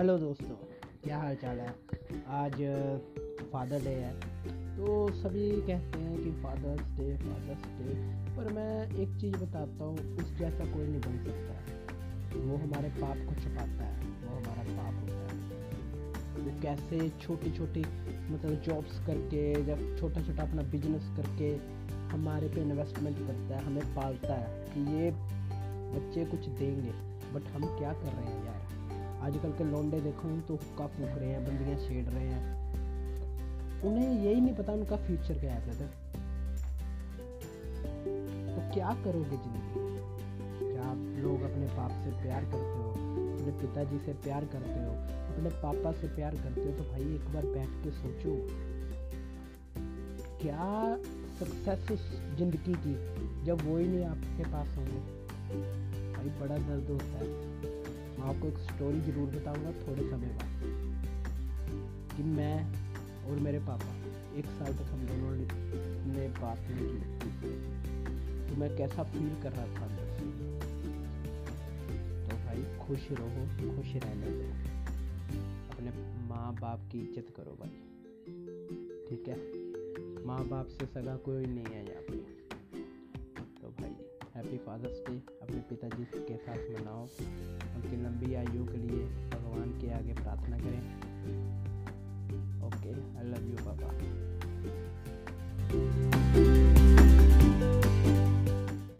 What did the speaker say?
Hello दोस्तों, क्या हाल चाल है? आज फादर डे है। तो सभी कहते हैं कि फादर्स डे फादर्स डे पर मैं एक चीज़ बताता हूँ, उस जैसा कोई नहीं बन सकता। है वो हमारे पाप को छुपाता है, वो हमारा पाप होता है। वो कैसे छोटी छोटी मतलब जॉब्स करके जब छोटा छोटा अपना बिज़नेस करके हमारे पे इन्वेस्टमेंट करता है, हमें पालता है कि ये बच्चे कुछ देंगे बट हम क्या कर रहे हैं यार? आजकल के लौंडे देखो तो हुक्का फूक रहे हैं, बंदियाँ छेड़ रहे हैं। उन्हें यही नहीं पता उनका फ्यूचर क्या है ब्रदर तो क्या करोगे ज़िंदगी? क्या आप लोग अपने बाप से प्यार करते हो, अपने पिताजी से प्यार करते हो, अपने पापा से प्यार करते हो? तो भाई एक बार बैठ के सोचो, क्या सक्सेस उस ज़िंदगी की, जब वो ही नहीं आपके पास होंगे? भाई बड़ा दर्द होता है। मैं आपको एक स्टोरी ज़रूर बताऊँगा थोड़े समय बाद, कि मैं और मेरे पापा एक साल तक हम दोनों ने बात नहीं की। तो मैं कैसा फील कर रहा था अंदर से? तो भाई, खुश रहो, खुश रहने दो। अपने माँ बाप की इज़्ज़त करो भाई। ठीक है? माँ बाप से सगा कोई नहीं है यहाँ पे। तो भाई हैप्पी फादर्स डे अपने पिताजी के साथ मनाओ। उनकी लंबी आयु के लिए भगवान के आगे प्रार्थना करें।